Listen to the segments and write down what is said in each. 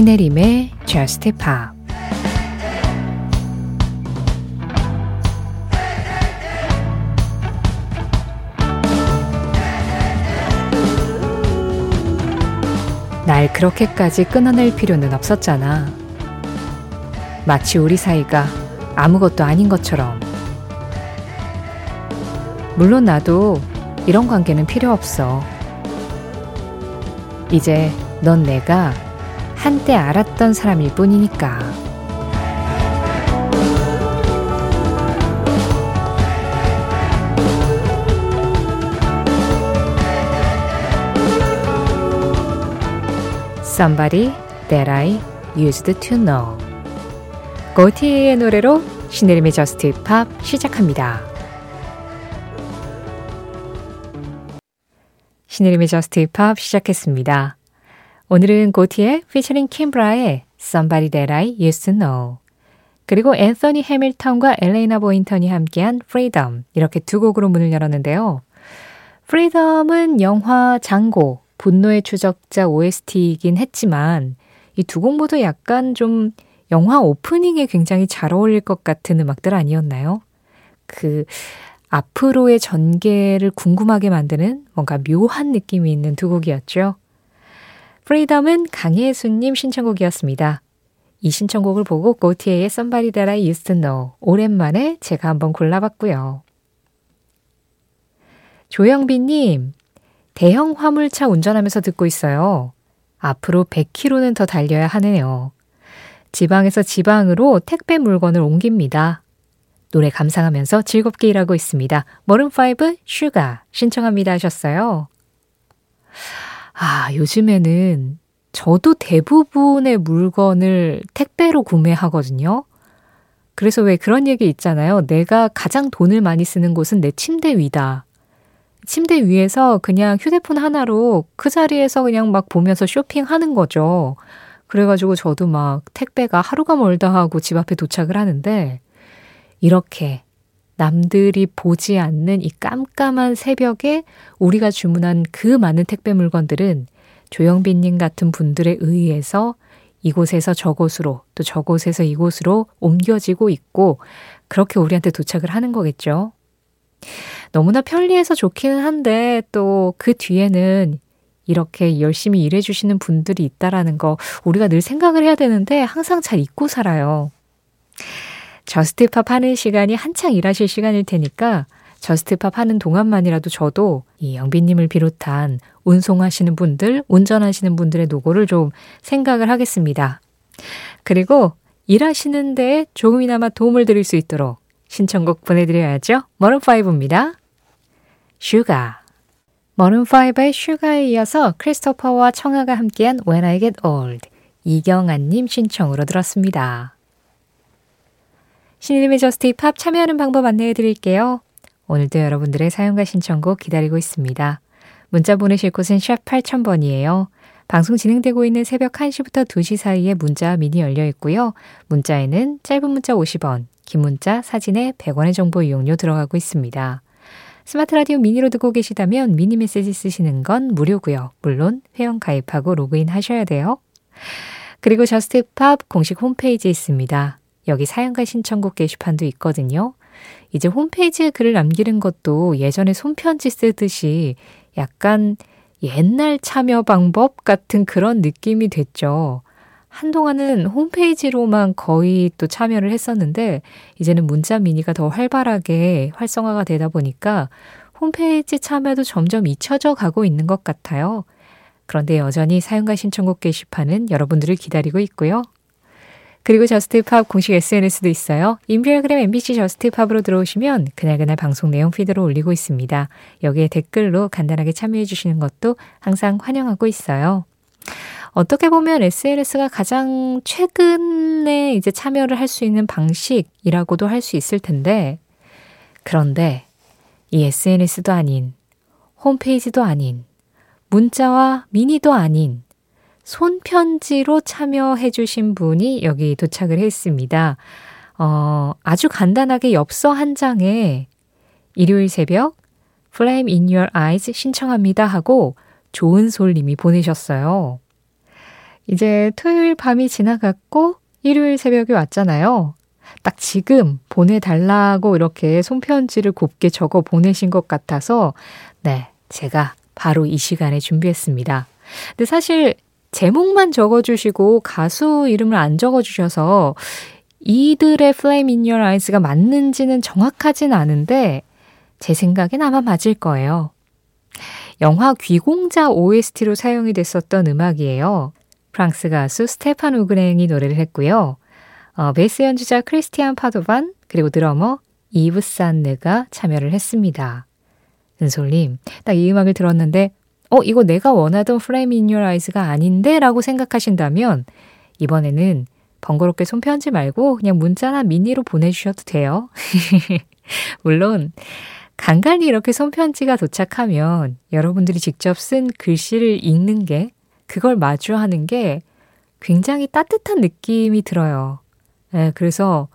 신혜림의 Just Pop 날 그렇게까지 끊어낼 필요는 없었잖아. 마치 우리 사이가 아무것도 아닌 것처럼. 물론 나도 이런 관계는 필요 없어. 이제 넌 내가 한때 알았던 사람일 뿐이니까. Somebody that I used to know. 고티의 노래로 신혜림의 저스트 팝 시작합니다. 신혜림의 JUST POP 시작했습니다. 오늘은 Gotye의 featuring Kimbra의 Somebody That I Used to Know 그리고 앤서니 해밀턴과 엘레이나 보인턴이 함께한 Freedom 이렇게 두 곡으로 문을 열었는데요. Freedom은 영화 장고 분노의 추적자 OST이긴 했지만 이 두 곡 모두 약간 좀 영화 오프닝에 굉장히 잘 어울릴 것 같은 음악들 아니었나요? 그 앞으로의 전개를 궁금하게 만드는 뭔가 묘한 느낌이 있는 두 곡이었죠. 프리덤은 강혜수님 신청곡이었습니다. 이 신청곡을 보고 고티에의 Somebody That I Used to Know 오랜만에 제가 한번 골라봤고요. 조영빈님, 대형 화물차 운전하면서 듣고 있어요. 앞으로 100km는 더 달려야 하네요. 지방에서 지방으로 택배 물건을 옮깁니다. 노래 감상하면서 즐겁게 일하고 있습니다. Maroon 5 Sugar 신청합니다 하셨어요. 아, 요즘에는 저도 대부분의 물건을 택배로 구매하거든요. 그래서 왜 그런 얘기 있잖아요. 내가 가장 돈을 많이 쓰는 곳은 내 침대 위다. 침대 위에서 그냥 휴대폰 하나로 그 자리에서 그냥 막 보면서 쇼핑하는 거죠. 그래가지고 저도 막 택배가 하루가 멀다 하고 집 앞에 도착을 하는데 이렇게 남들이 보지 않는 이 깜깜한 새벽에 우리가 주문한 그 많은 택배 물건들은 조영빈님 같은 분들에 의해서 이곳에서 저곳으로 또 저곳에서 이곳으로 옮겨지고 있고 그렇게 우리한테 도착을 하는 거겠죠. 너무나 편리해서 좋기는 한데 또 그 뒤에는 이렇게 열심히 일해주시는 분들이 있다라는 거 우리가 늘 생각을 해야 되는데 항상 잘 잊고 살아요. Just Pop 하는 시간이 한창 일하실 시간일 테니까 Just Pop 하는 동안만이라도 저도 이 영빈님을 비롯한 운송하시는 분들, 운전하시는 분들의 노고를 좀 생각을 하겠습니다. 그리고 일하시는데 조금이나마 도움을 드릴 수 있도록 신청곡 보내드려야죠. Maroon 5입니다. Sugar. Maroon 5의 Sugar에 이어서 크리스토퍼와 청하가 함께한 When I Get Old. 이경아님 신청으로 들었습니다. 신혜림의 Just Pop 참여하는 방법 안내해 드릴게요. 오늘도 여러분들의 사연과 신청곡 기다리고 있습니다. 문자 보내실 곳은 샵 8000번이에요. 방송 진행되고 있는 새벽 1시부터 2시 사이에 문자 미니 열려 있고요. 문자에는 짧은 문자 50원, 긴 문자 사진에 100원의 정보 이용료 들어가고 있습니다. 스마트 라디오 미니로 듣고 계시다면 미니 메시지 쓰시는 건 무료고요. 물론 회원 가입하고 로그인 하셔야 돼요. 그리고 Just Pop 공식 홈페이지 있습니다. 여기 사연과 신청곡 게시판도 있거든요. 이제 홈페이지에 글을 남기는 것도 예전에 손편지 쓰듯이 약간 옛날 참여 방법 같은 그런 느낌이 됐죠. 한동안은 홈페이지로만 거의 또 참여를 했었는데, 이제는 문자 미니가 더 활발하게 활성화가 되다 보니까 홈페이지 참여도 점점 잊혀져 가고 있는 것 같아요. 그런데 여전히 사연과 신청곡 게시판은 여러분들을 기다리고 있고요. 그리고 Just Pop 공식 SNS도 있어요. 인별그램 MBC Just Pop으로 들어오시면 그날그날 방송 내용 피드로 올리고 있습니다. 여기에 댓글로 간단하게 참여해 주시는 것도 항상 환영하고 있어요. 어떻게 보면 SNS가 가장 최근에 이제 참여를 할 수 있는 방식이라고도 할 수 있을 텐데, 그런데 이 SNS도 아닌, 홈페이지도 아닌, 문자와 미니도 아닌, 손편지로 참여해주신 분이 여기 도착을 했습니다. 어, 아주 간단하게 엽서 한 장에 일요일 새벽 Flame in Your Eyes 신청합니다 하고 좋은 솔님이 보내셨어요. 이제 토요일 밤이 지나갔고 일요일 새벽이 왔잖아요. 딱 지금 보내달라고 이렇게 손편지를 곱게 적어 보내신 것 같아서, 네, 제가 바로 이 시간에 준비했습니다. 근데 사실 제목만 적어주시고 가수 이름을 안 적어주셔서 이들의 Flame in Your Eyes가 맞는지는 정확하진 않은데 제 생각엔 아마 맞을 거예요. 영화 귀공자 OST로 사용이 됐었던 음악이에요. 프랑스 가수 스테판 우그랭이 노래를 했고요. 어, 베이스 연주자 크리스티안 파도반 그리고 드러머 이브 산느가 참여를 했습니다. 은솔님, 딱 이 음악을 들었는데 어, 이거 내가 원하던 Flame in Your Eyes가 아닌데? 라고 생각하신다면 이번에는 번거롭게 손편지 말고 그냥 문자나 미니로 보내주셔도 돼요. 물론 간간히 이렇게 손편지가 도착하면 여러분들이 직접 쓴 글씨를 읽는 게 그걸 마주하는 게 굉장히 따뜻한 느낌이 들어요. 네, 그래서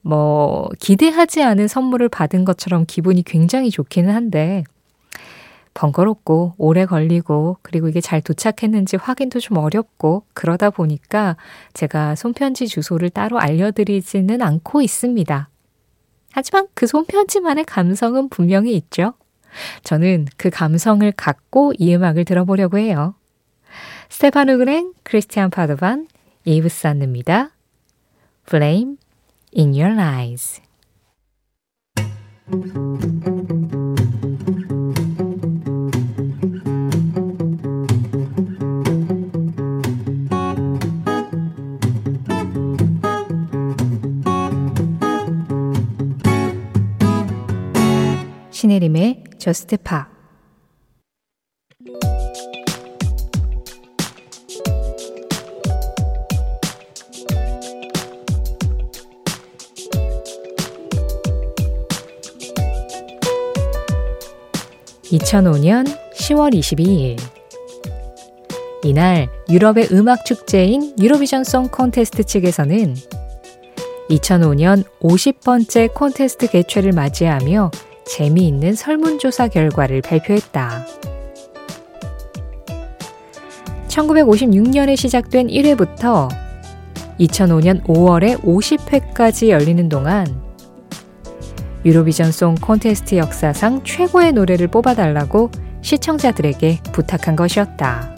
뭐 기대하지 않은 선물을 받은 것처럼 기분이 굉장히 좋기는 한데 번거롭고 오래 걸리고 그리고 이게 잘 도착했는지 확인도 좀 어렵고 그러다 보니까 제가 손편지 주소를 따로 알려드리지는 않고 있습니다. 하지만 그 손편지만의 감성은 분명히 있죠. 저는 그 감성을 갖고 이 음악을 들어보려고 해요. 스테파누 그랭, 크리스티안 파도반, 이브 산느입니다. Flame in your eyes. 신혜림의 저스트 파 (2005년 10월 22일) 이날 유럽의 음악 축제인 유로비전 송 콘테스트 측에서는 2005년 50번째 콘테스트 개최를 맞이하며 재미있는 설문조사 결과를 발표했다. 1956년에 시작된 1회부터 2005년 5월에 50회까지 열리는 동안 유로비전 송 콘테스트 역사상 최고의 노래를 뽑아달라고 시청자들에게 부탁한 것이었다.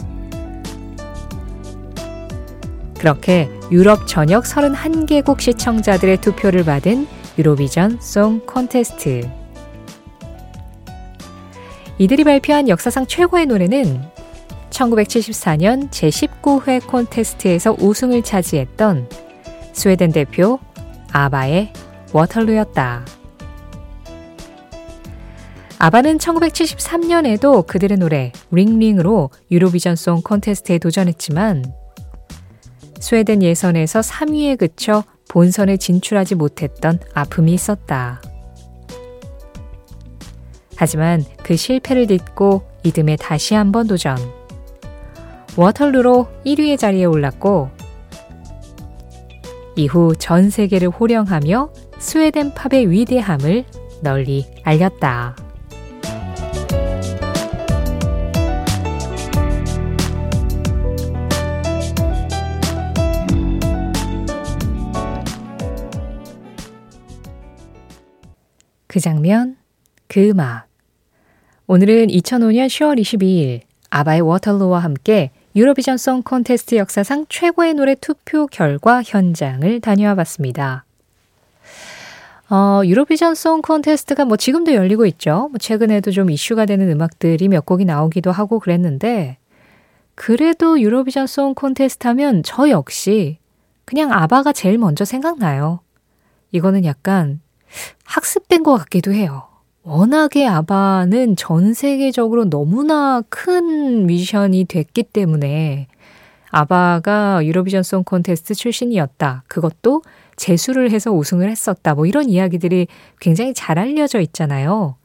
그렇게 유럽 전역 31개국 시청자들의 투표를 받은 유로비전 송 콘테스트. 이들이 발표한 역사상 최고의 노래는 1974년 제19회 콘테스트에서 우승을 차지했던 스웨덴 대표 아바의 워털루였다. 아바는 1973년에도 그들의 노래 링링으로 유로비전 송 콘테스트에 도전했지만 스웨덴 예선에서 3위에 그쳐 본선에 진출하지 못했던 아픔이 있었다. 하지만 그 실패를 딛고 이듬해 다시 한번 도전. 워털루로 1위의 자리에 올랐고 이후 전 세계를 호령하며 스웨덴 팝의 위대함을 널리 알렸다. 그 장면, 그 음악. 오늘은 2005년 10월 22일 아바의 워털로와 함께 유로비전 송 콘테스트 역사상 최고의 노래 투표 결과 현장을 다녀와 봤습니다. 어, 유로비전 송 콘테스트가 뭐 지금도 열리고 있죠. 뭐 최근에도 좀 이슈가 되는 음악들이 몇 곡이 나오기도 하고 그랬는데 그래도 유로비전 송 콘테스트 하면 저 역시 그냥 아바가 제일 먼저 생각나요. 이거는 약간 학습된 것 같기도 해요. 워낙에 아바는 전 세계적으로 너무나 큰 미션이 됐기 때문에 아바가 유로비전 송 콘테스트 출신이었다. 그것도 재수를 해서 우승을 했었다. 뭐 이런 이야기들이 굉장히 잘 알려져 있잖아요.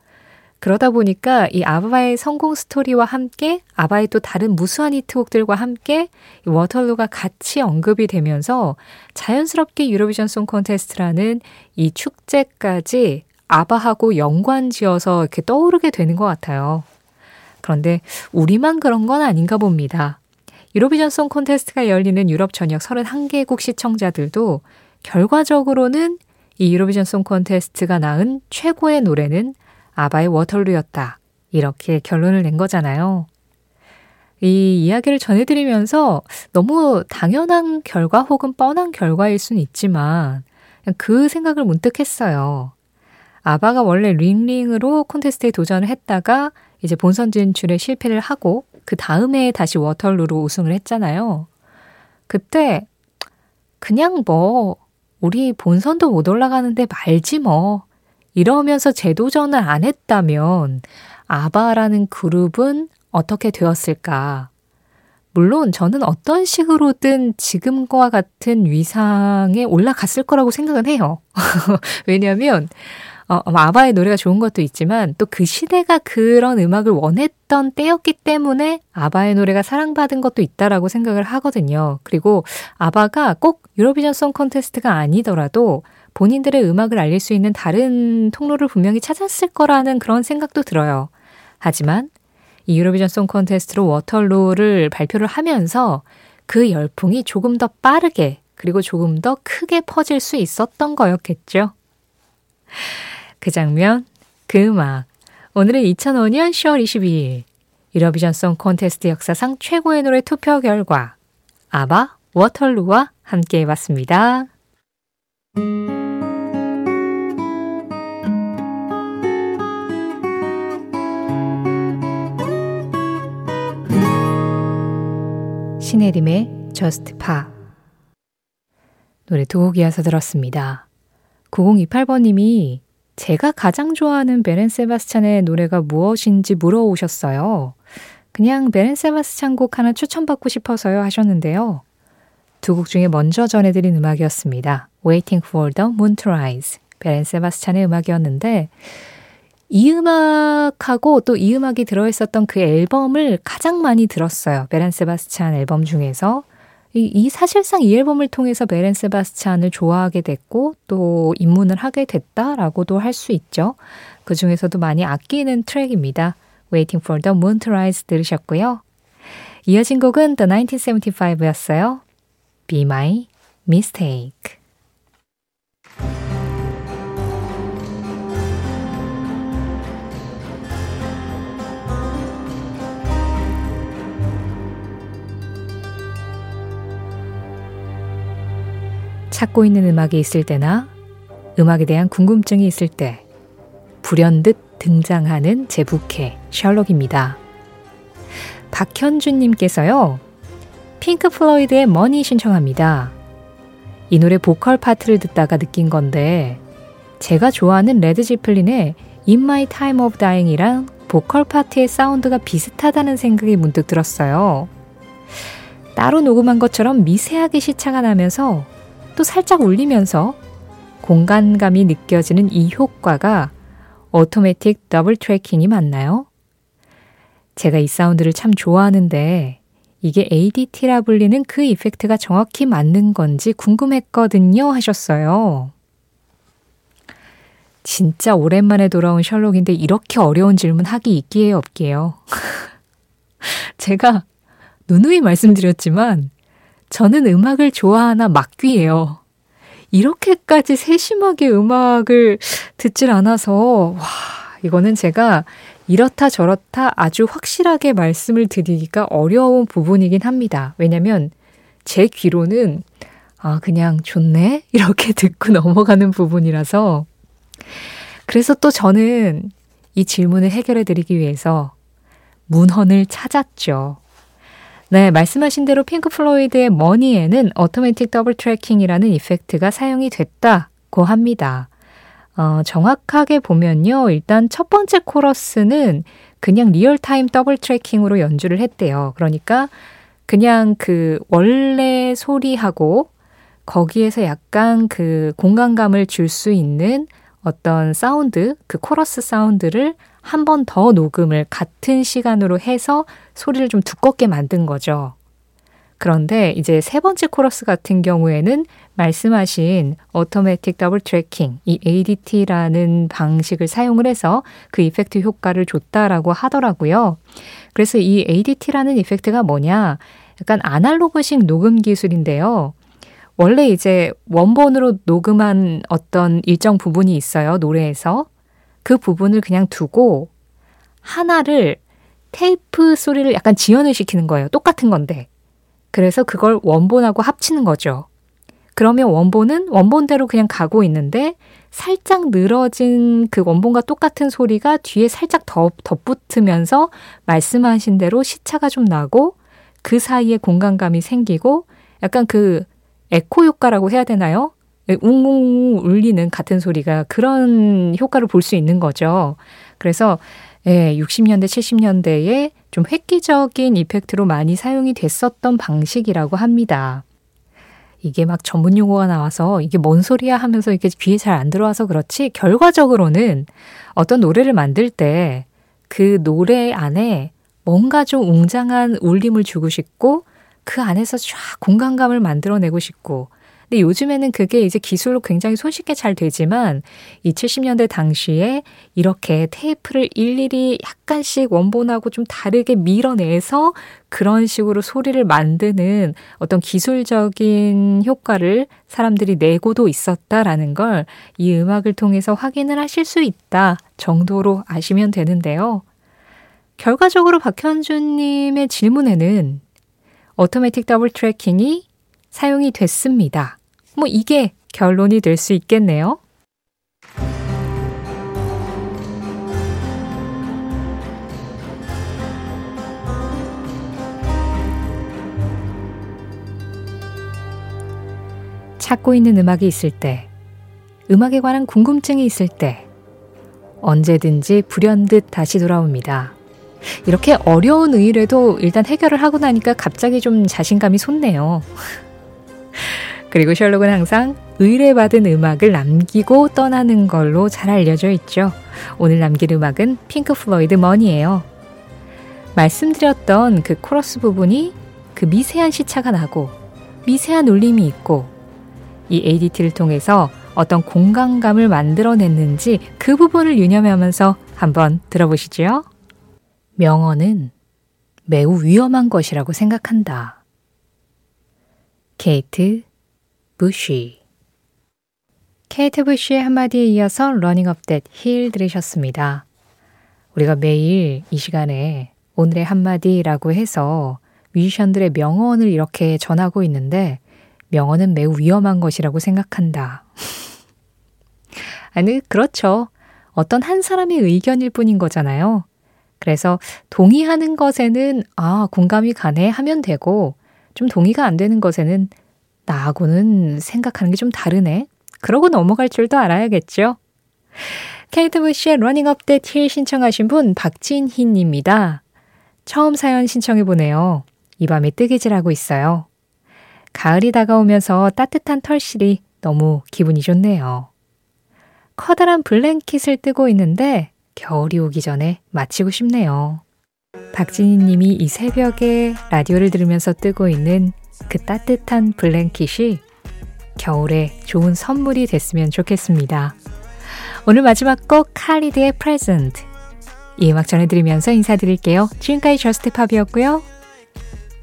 그러다 보니까 이 아바의 성공 스토리와 함께 아바의 또 다른 무수한 히트곡들과 함께 워털루가 같이 언급이 되면서 자연스럽게 유로비전 송 콘테스트라는 이 축제까지 아바하고 연관 지어서 이렇게 떠오르게 되는 것 같아요. 그런데 우리만 그런 건 아닌가 봅니다. 유로비전 송 콘테스트가 열리는 유럽 전역 31개국 시청자들도 결과적으로는 이 유로비전 송 콘테스트가 낳은 최고의 노래는 아바의 워털루였다. 이렇게 결론을 낸 거잖아요. 이 이야기를 전해드리면서 너무 당연한 결과 혹은 뻔한 결과일 수는 있지만 그 생각을 문득 했어요. 아바가 원래 링링으로 콘테스트에 도전을 했다가 이제 본선 진출에 실패를 하고 그 다음에 다시 워털루로 우승을 했잖아요. 그때 그냥 뭐 우리 본선도 못 올라가는데 말지 뭐 이러면서 재도전을 안 했다면 아바라는 그룹은 어떻게 되었을까? 물론 저는 어떤 식으로든 지금과 같은 위상에 올라갔을 거라고 생각은 해요. 왜냐하면 어, 아바의 노래가 좋은 것도 있지만 또 그 시대가 그런 음악을 원했던 때였기 때문에 아바의 노래가 사랑받은 것도 있다라고 생각을 하거든요. 그리고 아바가 꼭 유로비전 송 콘테스트가 아니더라도 본인들의 음악을 알릴 수 있는 다른 통로를 분명히 찾았을 거라는 그런 생각도 들어요. 하지만 이 유로비전 송 콘테스트로 워털루를 발표를 하면서 그 열풍이 조금 더 빠르게 그리고 조금 더 크게 퍼질 수 있었던 거였겠죠. 그 장면, 그 음악. 오늘은 2005년 10월 22일 유러비전 송 콘테스트 역사상 최고의 노래 투표 결과 아바 워털루와 함께 해봤습니다. 신혜림의 Just Pa 노래 두 곡 이어서 들었습니다. 9028번님이 제가 가장 좋아하는 베렌 세바스찬의 노래가 무엇인지 물어오셨어요. 그냥 베렌 세바스찬 곡 하나 추천받고 싶어서요 하셨는데요. 두 곡 중에 먼저 전해드린 음악이었습니다. Waiting for the Moon to Rise. 베렌 세바스찬의 음악이었는데 이 음악하고 또 이 음악이 들어있었던 그 앨범을 가장 많이 들었어요. 베렌 세바스찬 앨범 중에서. 이, 이 사실상 이 앨범을 통해서 베렌 세바스찬을 좋아하게 됐고 또 입문을 하게 됐다라고도 할 수 있죠. 그 중에서도 많이 아끼는 트랙입니다. Waiting for the Moon to Rise 들으셨고요. 이어진 곡은 The 1975였어요. Be My Mistake. 찾고 있는 음악이 있을 때나 음악에 대한 궁금증이 있을 때 불현듯 등장하는 제 부캐 셜록입니다. 박현준님께서요. 핑크 플로이드의 Money 신청합니다. 이 노래 보컬 파트를 듣다가 느낀 건데 제가 좋아하는 레드 제플린의 In My Time of Dying이랑 보컬 파트의 사운드가 비슷하다는 생각이 문득 들었어요. 따로 녹음한 것처럼 미세하게 시차가 나면서 또 살짝 울리면서 공간감이 느껴지는 이 효과가 automatic double tracking이 맞나요? 제가 이 사운드를 참 좋아하는데 이게 ADT라 불리는 그 effect가 정확히 맞는 건지 궁금했거든요 하셨어요. 진짜 오랜만에 돌아온 셜록인데 이렇게 어려운 질문 하기 있기에 없기에요. 제가 누누이 말씀드렸지만 저는 음악을 좋아하나 막귀해요. 이렇게까지 세심하게 음악을 듣질 않아서, 와, 이거는 제가 이렇다 저렇다 아주 확실하게 말씀을 드리기가 어려운 부분이긴 합니다. 왜냐면 제 귀로는, 아, 그냥 좋네? 이렇게 듣고 넘어가는 부분이라서. 그래서 또 저는 이 질문을 해결해 드리기 위해서 문헌을 찾았죠. 네, 말씀하신 대로 핑크 플로이드의 Money에는 automatic double tracking이라는 effect가 사용이 됐다고 합니다. 어, 정확하게 보면요. 일단 첫 번째 코러스는 그냥 real-time double tracking으로 연주를 했대요. 그러니까 그냥 그 원래 소리하고 거기에서 약간 그 공간감을 줄 수 있는 어떤 사운드, 그 코러스 사운드를 한 번 더 녹음을 같은 시간으로 해서 소리를 좀 두껍게 만든 거죠. 그런데 이제 세 번째 코러스 같은 경우에는 말씀하신 automatic double tracking, 이 ADT라는 방식을 사용을 해서 그 effect 효과를 줬다라고 하더라고요. 그래서 이 ADT라는 effect가 뭐냐? 약간 아날로그식 녹음 기술인데요. 원래 이제 원본으로 녹음한 어떤 일정 부분이 있어요. 노래에서. 그 부분을 그냥 두고 하나를 테이프 소리를 약간 지연을 시키는 거예요. 똑같은 건데. 그래서 그걸 원본하고 합치는 거죠. 그러면 원본은 원본대로 그냥 가고 있는데 살짝 늘어진 그 원본과 똑같은 소리가 뒤에 살짝 더 덧붙으면서 말씀하신 대로 시차가 좀 나고 그 사이에 공간감이 생기고 약간 그 에코 효과라고 해야 되나요? 웅웅 울리는 같은 소리가 그런 효과를 볼 수 있는 거죠. 그래서 예, 60년대, 70년대에 좀 획기적인 이펙트로 많이 사용이 됐었던 방식이라고 합니다. 이게 막 전문 용어가 나와서 이게 뭔 소리야 하면서 이게 귀에 잘 안 들어와서 그렇지 결과적으로는 어떤 노래를 만들 때 그 노래 안에 뭔가 좀 웅장한 울림을 주고 싶고 그 안에서 쫙 공간감을 만들어내고 싶고 근데 요즘에는 그게 이제 기술로 굉장히 손쉽게 잘 되지만 이 70년대 당시에 이렇게 테이프를 일일이 약간씩 원본하고 좀 다르게 밀어내서 그런 식으로 소리를 만드는 어떤 기술적인 효과를 사람들이 내고도 있었다라는 걸 이 음악을 통해서 확인을 하실 수 있다 정도로 아시면 되는데요. 결과적으로 박현준님의 질문에는 automatic double tracking이 사용이 됐습니다. 뭐 이게 결론이 될 수 있겠네요. 찾고 있는 음악이 있을 때, 음악에 관한 궁금증이 있을 때, 언제든지 불현듯 다시 돌아옵니다. 이렇게 어려운 의뢰도 일단 해결을 하고 나니까 갑자기 좀 자신감이 솟네요. 그리고 셜록은 항상 의뢰받은 음악을 남기고 떠나는 걸로 잘 알려져 있죠. 오늘 남길 음악은 핑크 플로이드 Money예요. 말씀드렸던 그 코러스 부분이 그 미세한 시차가 나고 미세한 울림이 있고 이 ADT를 통해서 어떤 공간감을 만들어냈는지 그 부분을 유념하면서 한번 들어보시죠. 명언은 매우 위험한 것이라고 생각한다. 케이트 부쉬 케이트 부쉬의 한마디에 이어서 Running Up That Hill 들으셨습니다. 우리가 매일 이 시간에 오늘의 한마디라고 해서 뮤지션들의 명언을 이렇게 전하고 있는데 명언은 매우 위험한 것이라고 생각한다. 아니, 그렇죠. 어떤 한 사람의 의견일 뿐인 거잖아요. 그래서 동의하는 것에는 아, 공감이 가네 하면 되고 좀 동의가 안 되는 것에는 나하고는 생각하는 게 좀 다르네. 그러고 넘어갈 줄도 알아야겠죠. 케이트 부시의 Running Up That Hill 신청하신 분 박진희님입니다. 처음 사연 신청해 보네요. 이 밤에 뜨개질하고 있어요. 가을이 다가오면서 따뜻한 털실이 너무 기분이 좋네요. 커다란 blanket을 뜨고 있는데 겨울이 오기 전에 마치고 싶네요. 박진희 님이 이 새벽에 라디오를 들으면서 뜨고 있는 그 따뜻한 blanket이 겨울에 좋은 선물이 됐으면 좋겠습니다. 오늘 마지막 곡 칼리드의 Present 이 음악 전해드리면서 인사드릴게요. 지금까지 Just Pop이었고요.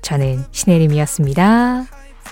저는 신혜림이었습니다.